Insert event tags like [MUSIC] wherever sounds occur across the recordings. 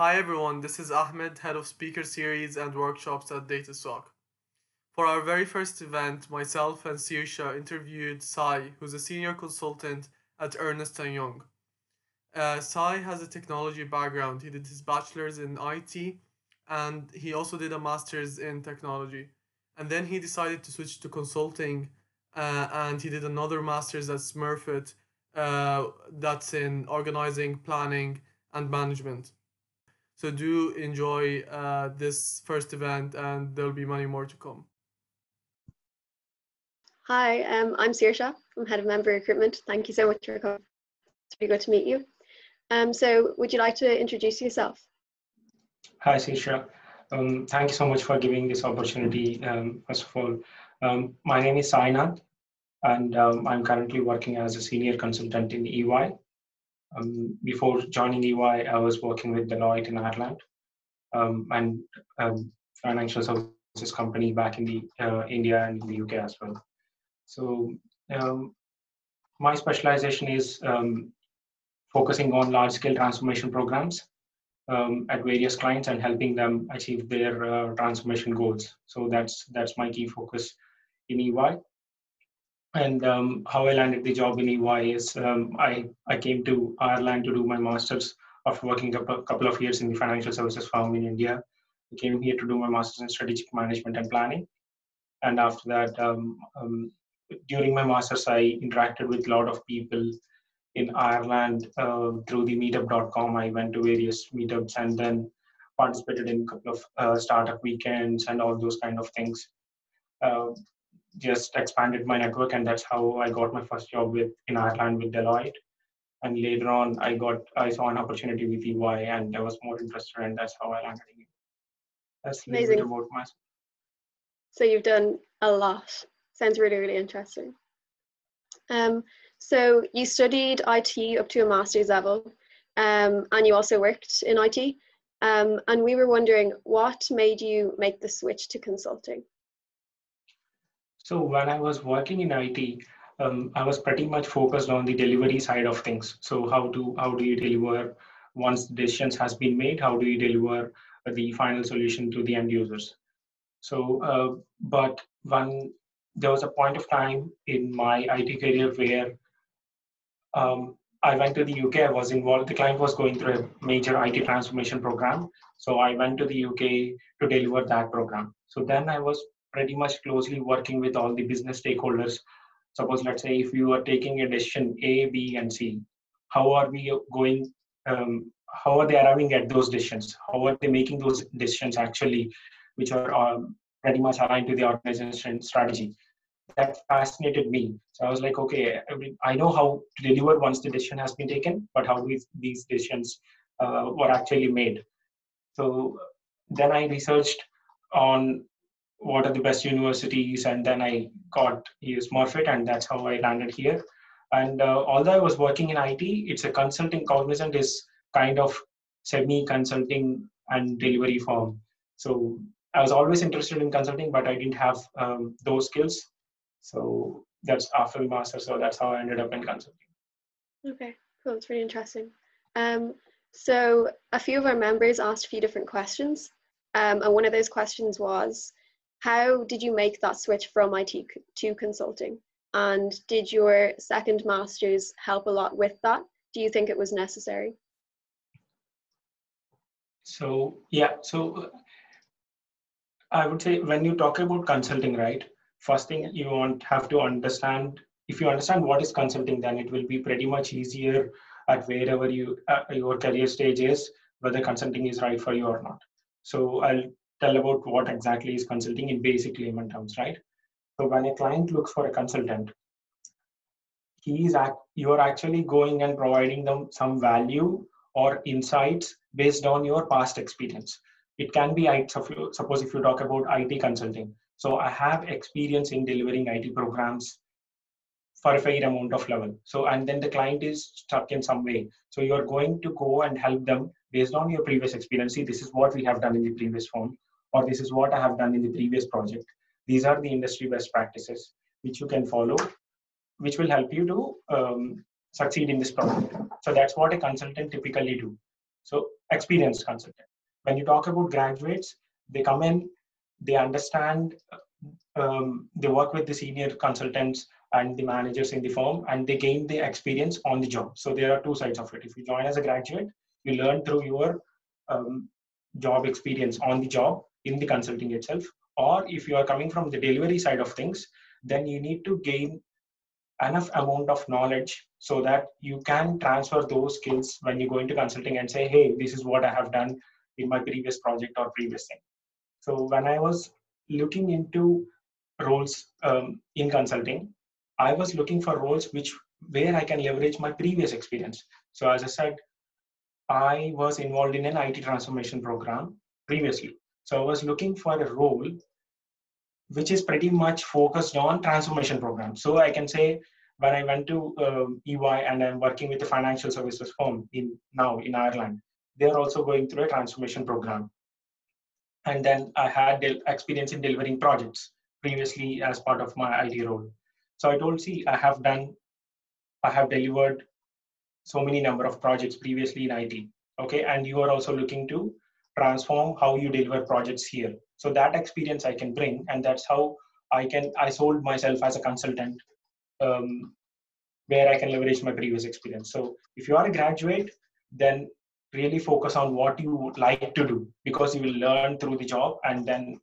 Hi everyone, this is Ahmed, head of speaker series and workshops at DataSoc. For our very first event, myself and Sirsha interviewed Sai, who's a senior consultant at Ernst & Young. Uh, Sai has a technology background. He did his bachelor's in IT and he also did a master's in technology. And then he decided to switch to consulting uh, and he did another master's at Smurfit uh, that's in organizing, planning, and management. So do enjoy uh, this first event, and there'll be many more to come. Hi, um, I'm Sirsha. I'm head of member recruitment. Thank you so much for coming. It's really good to meet you. Um, so, would you like to introduce yourself? Hi, Sirsha. Um, thank you so much for giving this opportunity. Um, first of all, um, my name is Sainath, and um, I'm currently working as a senior consultant in EY. Um, before joining EY, I was working with Deloitte in Ireland um, and um, financial services company back in the uh, India and the UK as well. So um, my specialization is um, focusing on large-scale transformation programs um, at various clients and helping them achieve their uh, transformation goals. So that's that's my key focus in EY and um, how I landed the job in EY is um, I, I came to Ireland to do my master's after working a couple of years in the financial services firm in India. I came here to do my master's in strategic management and planning. And after that, um, um during my master's, I interacted with a lot of people in Ireland uh, through the meetup.com. I went to various meetups and then participated in a couple of uh, startup weekends and all those kind of things. Uh, just expanded my network and that's how i got my first job with in ireland with deloitte. And later on i got i saw an opportunity with ey and i was more interested and that's how i landed in that's amazing. about myself so you've done a lot. Sounds really really interesting. Um, so you studied it up to a master's level um, and you also worked in it um, and we were wondering what made you make the switch to consulting so when I was working in IT, um, I was pretty much focused on the delivery side of things. So how to how do you deliver once decisions has been made? How do you deliver the final solution to the end users? So, uh, but when there was a point of time in my IT career where um, I went to the UK. I was involved. The client was going through a major IT transformation program. So I went to the UK to deliver that program. So then I was pretty much closely working with all the business stakeholders. Suppose, let's say, if you are taking a decision A, B, and C, how are we going? Um, how are they arriving at those decisions? How are they making those decisions actually, which are um, pretty much aligned to the organization strategy? That fascinated me. So I was like, okay, I know how to deliver once the decision has been taken, but how these these decisions uh, were actually made. So then I researched on what are the best universities and then i got here smurfit and that's how i landed here. And uh, although i was working in it it's a consulting cognizant is kind of semi consulting and delivery firm. So i was always interested in consulting but i didn't have um, those skills. So that's after the master so that's how i ended up in consulting. Okay cool it's really interesting. Um, so a few of our members asked a few different questions. Um, and one of those questions was how did you make that switch from IT to consulting? And did your second master's help a lot with that? Do you think it was necessary? So, yeah, so I would say when you talk about consulting, right? First thing you want have to understand if you understand what is consulting, then it will be pretty much easier at wherever you uh, your career stage is whether consulting is right for you or not. So I'll tell about what exactly is consulting in basic layman terms, right? So when a client looks for a consultant, he is act, you are actually going and providing them some value or insights based on your past experience. It can be, suppose if you talk about IT consulting. So I have experience in delivering IT programs for a fair amount of level. So, and then the client is stuck in some way. So you're going to go and help them based on your previous experience. See, this is what we have done in the previous phone or this is what I have done in the previous project. These are the industry best practices which you can follow, which will help you to um, succeed in this project. So that's what a consultant typically do. So experienced consultant. When you talk about graduates, they come in, they understand, um, they work with the senior consultants and the managers in the firm, and they gain the experience on the job. So there are two sides of it. If you join as a graduate, you learn through your um, job experience on the job in the consulting itself. Or if you are coming from the delivery side of things, then you need to gain enough amount of knowledge so that you can transfer those skills when you go into consulting and say hey this is what i have done in my previous project or previous thing so when i was looking into roles um, in consulting i was looking for roles which where i can leverage my previous experience so as i said i was involved in an it transformation program previously so i was looking for a role which is pretty much focused on transformation programs. So I can say when I went to um, EY and I'm working with a financial services firm in now in Ireland, they're also going through a transformation program. And then I had experience in delivering projects previously as part of my IT role. So I told, see, I have done, I have delivered so many number of projects previously in IT. Okay, and you are also looking to transform how you deliver projects here. So that experience i can bring and that's how i can i sold myself as a consultant um, where i can leverage my previous experience. So if you are a graduate then really focus on what you would like to do because you will learn through the job and then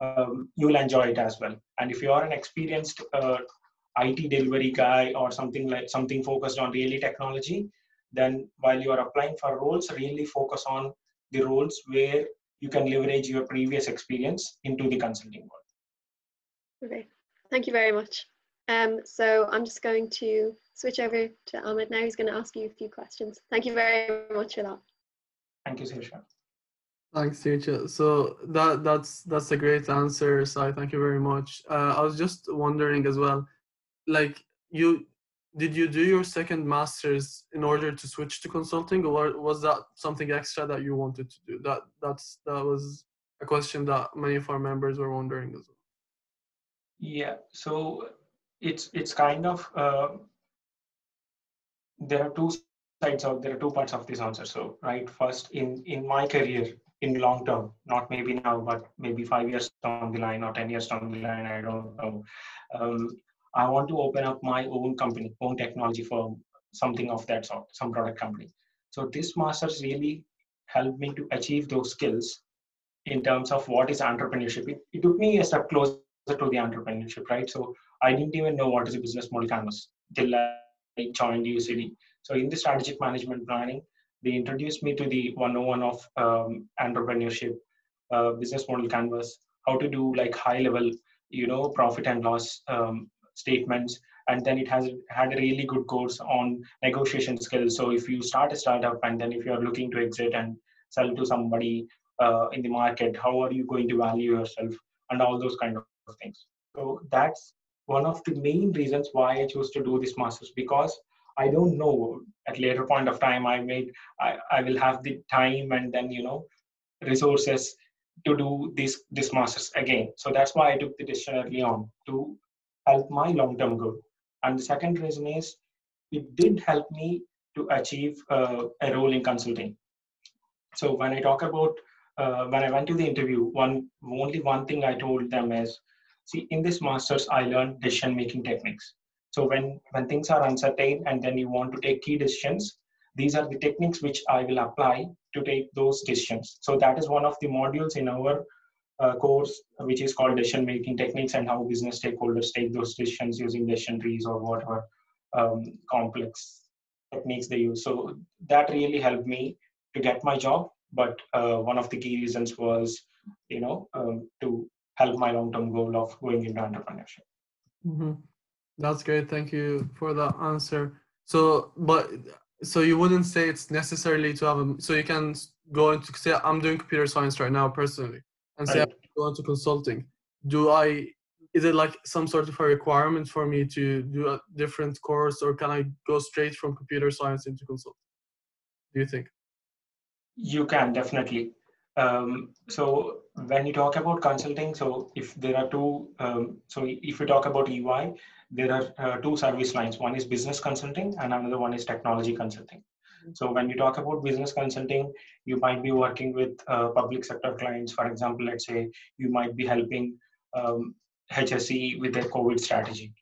um, you will enjoy it as well. And if you are an experienced uh, IT delivery guy or something like something focused on really technology, then while you are applying for roles, really focus on the roles where you can leverage your previous experience into the consulting world. Okay, thank you very much. Um, so I'm just going to switch over to Ahmed now. He's going to ask you a few questions. Thank you very much for that. Thank you, Sirsha. Thanks, Sirsha. So that that's that's a great answer, Sai. Thank you very much. Uh, I was just wondering as well, like you did you do your second master's in order to switch to consulting or was that something extra that you wanted to do? That that's that was a question that many of our members were wondering as well. Yeah so it's it's kind of uh, there are two sides of there are two parts of this answer. So right first in in my career in long term not maybe now but maybe five years down the line or 10 years down the line i don't know. Um, I want to open up my own company, own technology firm, something of that sort, some product company. So this master's really helped me to achieve those skills in terms of what is entrepreneurship. It, it took me a step closer to the entrepreneurship, right? So I didn't even know what is a business model canvas till I joined UCD. So in the strategic management planning, they introduced me to the 101 of um, entrepreneurship, uh, business model canvas, how to do like high level, you know, profit and loss um, statements and then it has had a really good course on negotiation skills. So if you start a startup and then if you are looking to exit and sell to somebody uh, in the market how are you going to value yourself? And all those kind of things. So that's one of the main reasons why i chose to do this masters because i don't know at later point of time i made I, I will have the time and then you know resources to do this this masters again. So that's why i took the decision early on to help my long term goal. And the second reason is it did help me to achieve uh, a role in consulting. So when I talk about uh, when I went to the interview, one only one thing I told them is, see, in this masters I learned decision making techniques. So when when things are uncertain and then you want to take key decisions, these are the techniques which I will apply to take those decisions. So that is one of the modules in our uh, course which is called decision making techniques and how business stakeholders take those decisions using decision trees or whatever um, complex techniques they use. So that really helped me to get my job but uh, one of the key reasons was you know um, to help my long-term goal of going into entrepreneurship. Mm-hmm. that's great. Thank you for that answer. So but so you wouldn't say it's necessarily to have a so you can go into say i'm doing computer science right now personally and say right. I go into consulting, do I is it like some sort of a requirement for me to do a different course or can I go straight from computer science into consulting? Do you think? You can definitely. Um, so when you talk about consulting, so if there are two, um, so if you talk about EY, there are uh, two service lines. One is business consulting and another one is technology consulting. So when you talk about business consulting, you might be working with uh, public sector clients. For example, let's say you might be helping um, HSE with their COVID strategy.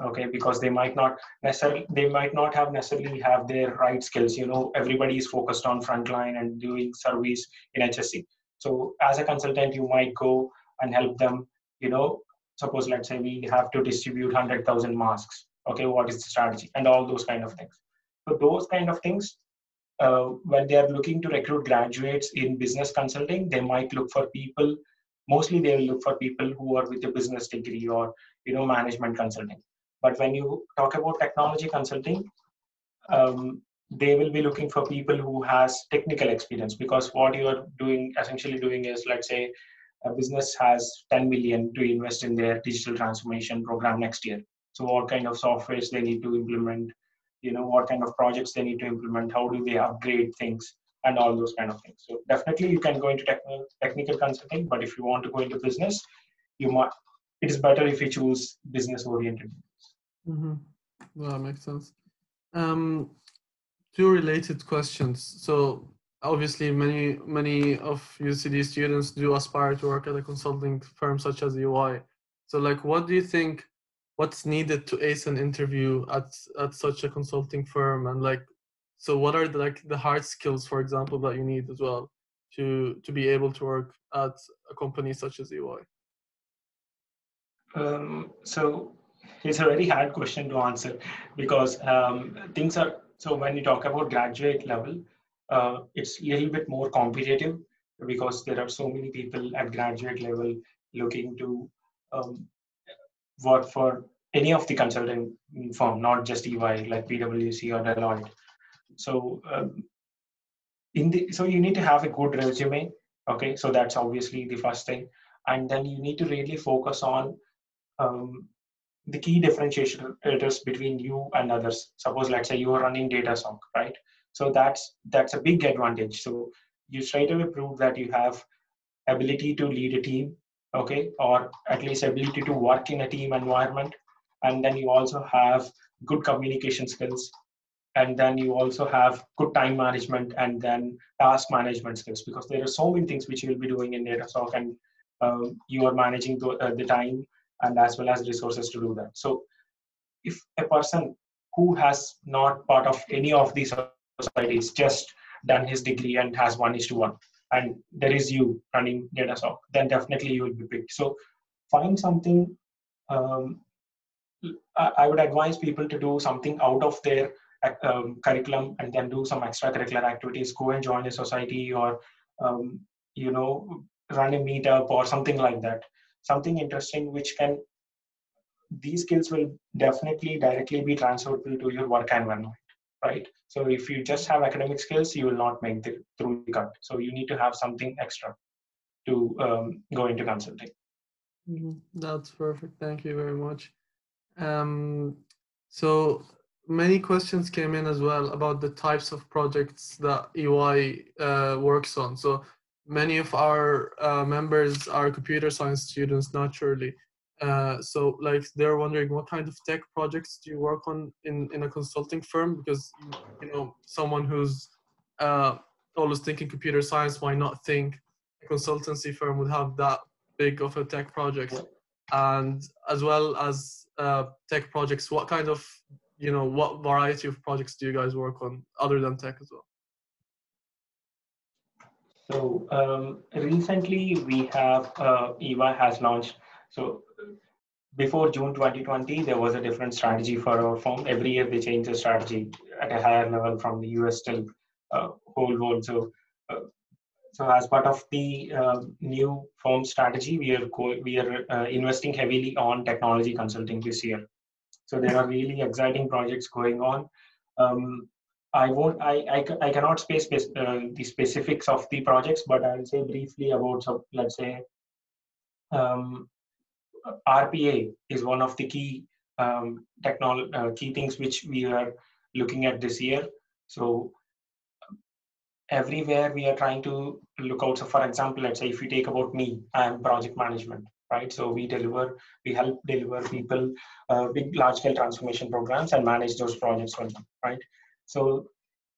Okay, because they might not necessarily they might not have necessarily have their right skills. You know, everybody is focused on frontline and doing service in HSE. So as a consultant, you might go and help them. You know, suppose let's say we have to distribute hundred thousand masks. Okay, what is the strategy and all those kind of things. So those kind of things uh, when they are looking to recruit graduates in business consulting, they might look for people mostly they will look for people who are with a business degree or you know management consulting. But when you talk about technology consulting um, they will be looking for people who has technical experience because what you are doing essentially doing is let's say a business has 10 million to invest in their digital transformation program next year. So what kind of softwares they need to implement you know what kind of projects they need to implement how do they upgrade things and all those kind of things. So definitely you can go into technical technical consulting, but if you want to go into business, you might it is better if you choose business oriented. Mm-hmm. Well, that makes sense. Um, two related questions. So obviously many many of UCD students do aspire to work at a consulting firm such as EY So like what do you think what's needed to ace an interview at at such a consulting firm? And like so what are the, like the hard skills for example that you need as well to to be able to work at a company such as ey um, so it's a very hard question to answer because um, things are so when you talk about graduate level uh, it's a little bit more competitive because there are so many people at graduate level looking to um, work for any of the consulting firm, not just EY like PwC or Deloitte. So um, in the so you need to have a good resume okay? So that's obviously the first thing. And then you need to really focus on um, the key differentiators between you and others. Suppose let's say you are running data datasoc right? So that's that's a big advantage. So you straight away prove that you have ability to lead a team okay or at least ability to work in a team environment. And then you also have good communication skills. And then you also have good time management and then task management skills because there are so many things which you will be doing in datasoc and um, you are managing the, uh, the time and as well as resources to do that. So if a person who has not part of any of these societies just done his degree and has one is to one and there is you running data datasoc then definitely you will be picked. So find something um, I would advise people to do something out of their um, curriculum and then do some extracurricular activities. Go and join a society or um, you know run a meetup or something like that. Something interesting which can these skills will definitely directly be transferable to your work environment right so if you just have academic skills you will not make the through the cut so you need to have something extra to um, go into consulting mm-hmm. that's perfect thank you very much um, so many questions came in as well about the types of projects that EY uh, works on. So many of our uh, members are computer science students naturally. Uh, so like they're wondering what kind of tech projects do you work on in, in a consulting firm? Because you know someone who's uh, always thinking computer science might not think a consultancy firm would have that big of a tech project. And as well as uh, tech projects, what kind of you know what variety of projects do you guys work on other than tech as well so um, recently we have uh, ey has launched so before june 2020 there was a different strategy for our firm every year they change the strategy at a higher level from the us till uh, whole world so uh, so as part of the uh, new firm strategy we are co- we are uh, investing heavily on technology consulting this year so there are really exciting projects going on. Um, I won't. I, I, I cannot space uh, the specifics of the projects, but I'll say briefly about. So let's say, um, RPA is one of the key um, technol- uh, key things which we are looking at this year. So everywhere we are trying to look out. So for example, let's say if you take about me, I am project management right? So we deliver, we help deliver people uh, big large scale transformation programs and manage those projects for them, right? So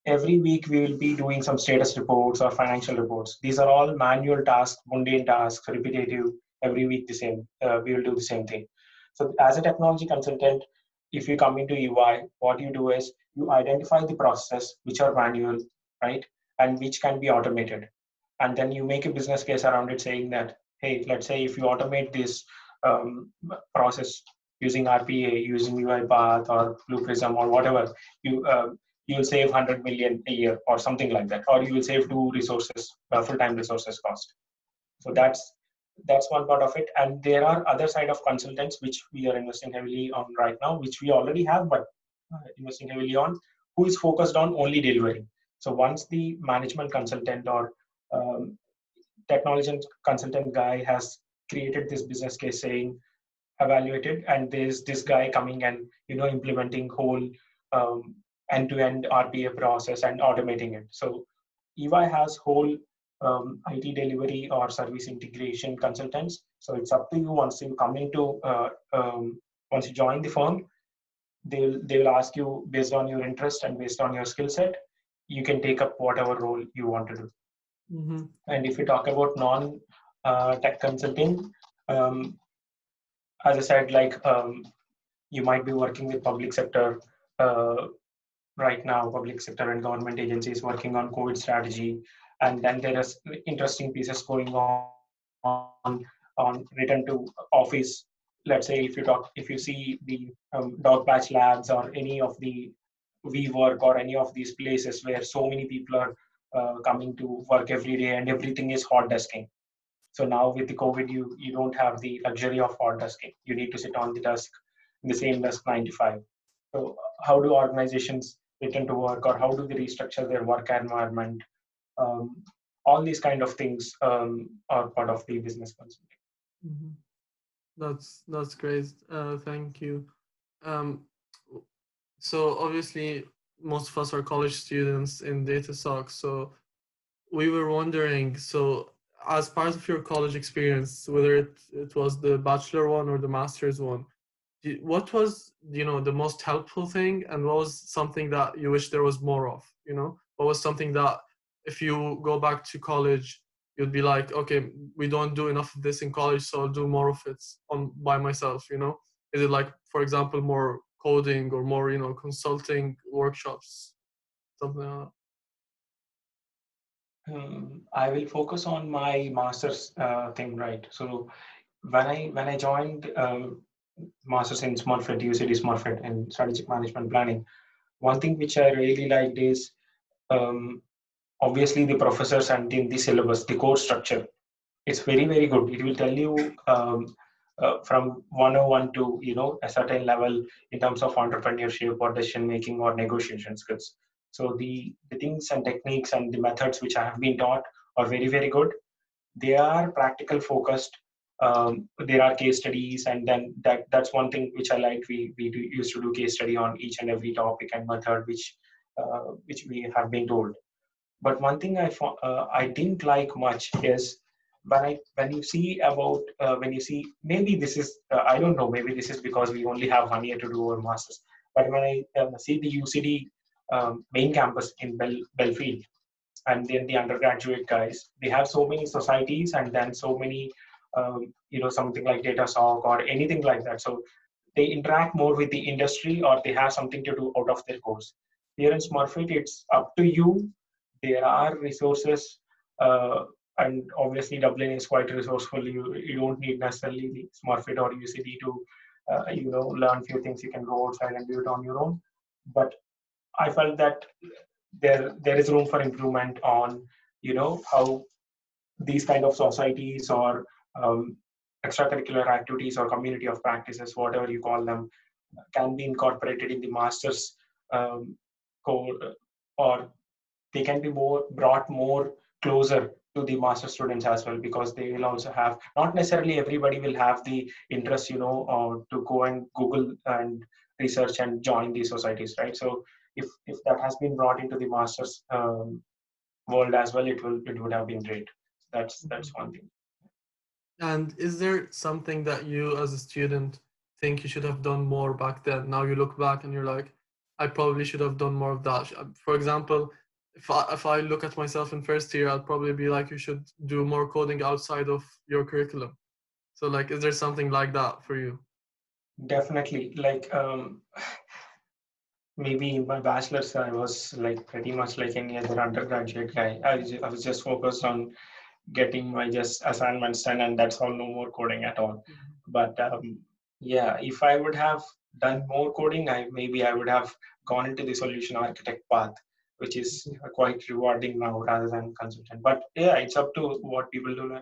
every week we will be doing some status reports or financial reports. These are all manual tasks, mundane tasks, repetitive. Every week the same. Uh, we will do the same thing. So as a technology consultant, if you come into EY what you do is you identify the process which are manual, right, and which can be automated, and then you make a business case around it, saying that hey, let's say if you automate this um, process using RPA, using UiPath or Blue Prism or whatever, you uh, you will save 100 million a year or something like that, or you will save two resources, uh, full-time resources cost. So that's that's one part of it. And there are other side of consultants which we are investing heavily on right now, which we already have, but uh, investing heavily on, who is focused on only delivery. So once the management consultant or um, technology consultant guy has created this business case saying evaluated and there's this guy coming and you know implementing whole um, end-to-end RPA process and automating it. So EY has whole um, IT delivery or service integration consultants. So it's up to you once you come into uh, um, once you join the firm, they'll they will ask you based on your interest and based on your skill set, you can take up whatever role you want to do. Mm-hmm. And if you talk about non uh, tech consulting, um, as I said, like um, you might be working with public sector uh, right now, public sector and government agencies working on COVID strategy, and then there is interesting pieces going on on, on return to office. Let's say if you talk, if you see the um, Dogpatch Labs or any of the WeWork or any of these places where so many people are uh, coming to work every day and everything is hot desking. So now with the COVID, you you don't have the luxury of hot desking. You need to sit on the desk, the same desk 95. So how do organizations return to work or how do they restructure their work environment? Um, all these kind of things um, are part of the business consulting. Mm-hmm. That's that's great. Uh, thank you. Um, so obviously most of us are college students in DataSoc. So we were wondering, so as part of your college experience, whether it, it was the bachelor one or the master's one, what was you know the most helpful thing and what was something that you wish there was more of you know what was something that if you go back to college you'd be like okay we don't do enough of this in college so i'll do more of it on by myself you know? Is it like for example more coding or more you know consulting workshops? Something like that. Um, i will focus on my master's uh, thing right? So when i when i joined um, master's in smurfit ucd smurfit in strategic management planning one thing which i really liked is um, obviously the professors and in the syllabus the core structure is very very good. It will tell you um, uh, from 101 to you know a certain level in terms of entrepreneurship or decision making or negotiation skills. So the, the things and techniques and the methods which i have been taught are very very good. They are practical focused um, there are case studies and then that that's one thing which i like. We we do, used to do case study on each and every topic and method which uh, which we have been told but one thing i uh, i didn't like much is when I when you see about uh, when you see maybe this is uh, I don't know maybe this is because we only have one year to do our masters. But when I um, see the UCD um, main campus in Bell, Belfield, and then the undergraduate guys, they have so many societies and then so many um, you know something like DataSoc or anything like that. So they interact more with the industry or they have something to do out of their course. Here in Smurfit, it's up to you. There are resources uh, and obviously Dublin is quite resourceful. You you don't need necessarily the Smurfit or UCD to uh, you know learn few things. You can go outside and do it on your own. But I felt that there there is room for improvement on you know how these kind of societies or um, extracurricular activities or community of practices, whatever you call them, can be incorporated in the master's um, code or they can be more brought more closer to the master students as well because they will also have not necessarily everybody will have the interest you know uh, to go and google and research and join these societies right? So if if that has been brought into the masters um, world as well it will it would have been great. That's that's one thing. And is there something that you as a student think you should have done more back then? Now you look back and you're like I probably should have done more of that. For example, if I, if I look at myself in first year, I'd probably be like, you should do more coding outside of your curriculum. So like, is there something like that for you? Definitely. Like, um, [SIGHS] maybe in my bachelor's, I was like pretty much like any other undergraduate guy. I, I was just focused on getting my just assignments done, and that's all. No more coding at all. Mm-hmm. But um, yeah, if I would have done more coding, I maybe I would have gone into the solution architect path which is quite rewarding now rather than consultant. But yeah, it's up to what people do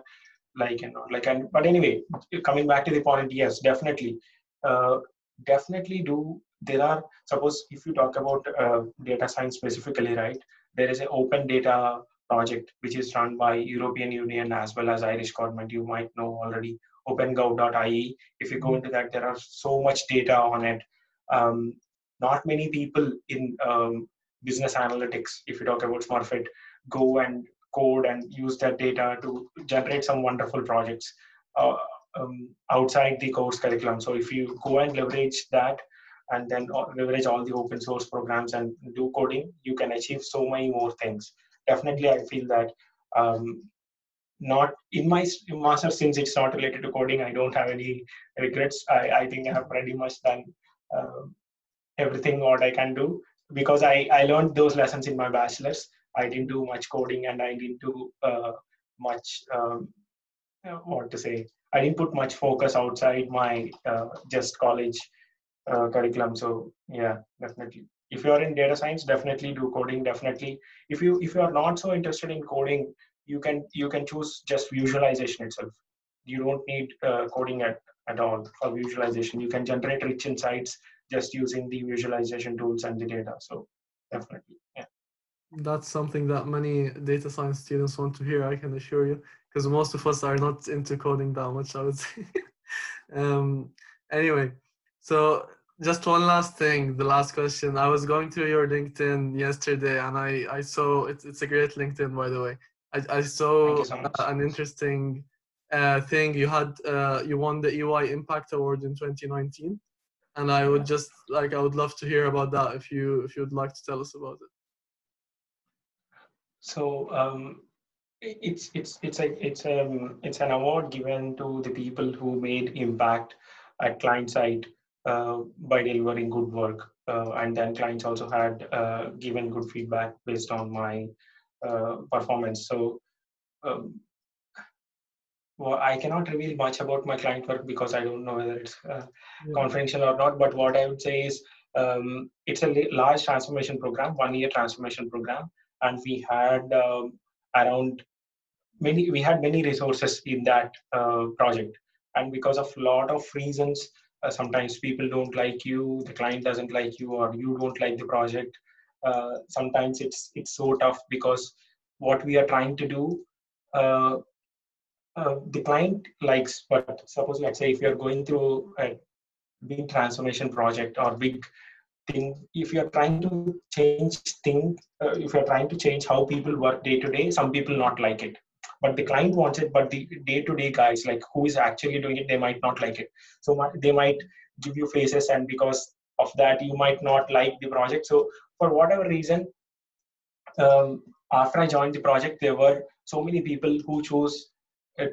like and not like. And but anyway, coming back to the point, yes, definitely, uh, definitely do. There are suppose if you talk about uh, data science specifically, right? There is an open data project which is run by European Union as well as Irish government. You might know already opengov.ie. If you go into that, there are so much data on it. Um, not many people in um, business analytics, if you talk about Smurfit, go and code and use that data to generate some wonderful projects uh, um, outside the course curriculum. So if you go and leverage that and then leverage all the open source programs and do coding, you can achieve so many more things. Definitely, I feel that um, not in my master since it's not related to coding, I don't have any regrets. I, I think I have pretty much done uh, everything what I can do because I, I learned those lessons in my bachelor's. I didn't do much coding and I didn't do uh, much, um, what to say, I didn't put much focus outside my uh, just college uh, curriculum. So yeah, definitely. If you are in data science, definitely do coding. Definitely. If you if you are not so interested in coding, you can you can choose just visualization itself. You don't need uh, coding at, at all for visualization. You can generate rich insights just using the visualization tools and the data. So definitely, yeah. That's something that many data science students want to hear, I can assure you, because most of us are not into coding that much, I would [LAUGHS] say. um, anyway, so just one last thing, the last question. I was going through your LinkedIn yesterday and I, I saw, it's, it's a great LinkedIn, by the way. I, I saw so an interesting uh, thing. You had, uh, you won the EY Impact Award in 2019 and I would just like I would love to hear about that if you if you'd like to tell us about it. So um, it's it's it's a it's um it's an award given to the people who made impact at client side uh, by delivering good work, uh, and then clients also had uh, given good feedback based on my uh, performance. So um, well, I cannot reveal much about my client work because I don't know whether it's uh, yeah. confidential or not. But what I would say is um, it's a large transformation program, one year transformation program, and we had um, around many we had many resources in that uh, project. And because of a lot of reasons, uh, sometimes people don't like you, the client doesn't like you, or you don't like the project. Uh, sometimes it's it's so tough because what we are trying to do uh, the client likes, but suppose let's say if you're going through a big transformation project or big thing, if you're trying to change thing, uh, if you're trying to change how people work day to day, some people not like it. But the client wants it, but the day-to-day guys, like who is actually doing it, they might not like it. So they might give you faces, and because of that, you might not like the project. So for whatever reason, um, after I joined the project, there were so many people who chose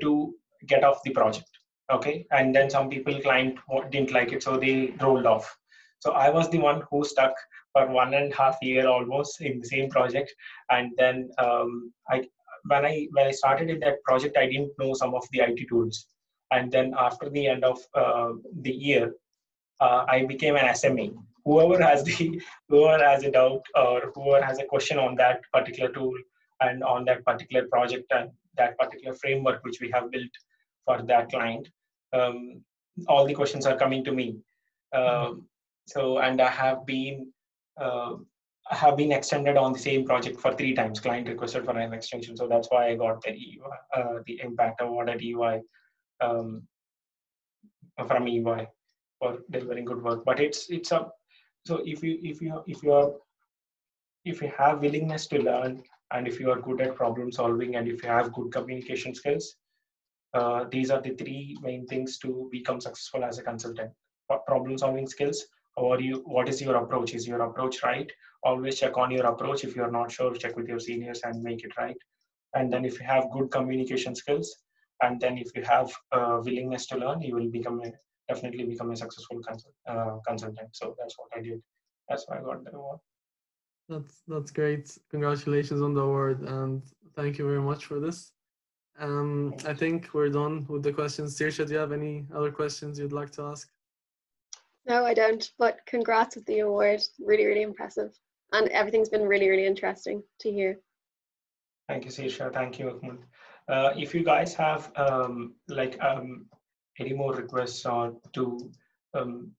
to get off the project okay? And then some people client didn't like it so they rolled off. So i was the one who stuck for one and a half year almost in the same project. And then um, i when i when i started in that project i didn't know some of the it tools. And then after the end of uh, the year uh, i became an sme whoever has the [LAUGHS] whoever has a doubt or whoever has a question on that particular tool and on that particular project and that particular framework which we have built for that client. Um, all the questions are coming to me. Um, so, and I have been uh, have been extended on the same project for three times. Client requested for an extension, so that's why I got the uh, the impact award at EY um, from EY for delivering good work. But it's it's a so if you if you if you are if you have willingness to learn and if you are good at problem solving and if you have good communication skills uh, these are the three main things to become successful as a consultant. Problem solving skills or you what is your approach? Is your approach right? Always check on your approach. If you're not sure check with your seniors and make it right. And then if you have good communication skills and then if you have uh, willingness to learn you will become a, definitely become a successful uh, consultant. So that's what i did. That's why i got. the award that's that's great congratulations on the award and thank you very much for this um, I think we're done with the questions. Sirsha, do you have any other questions you'd like to ask? No, I don't. But congrats with the award. Really, really impressive. And everything's been really, really interesting to hear. Thank you, Sirsha. Thank you, Ahmed. Uh, if you guys have um, like um, any more requests or to um,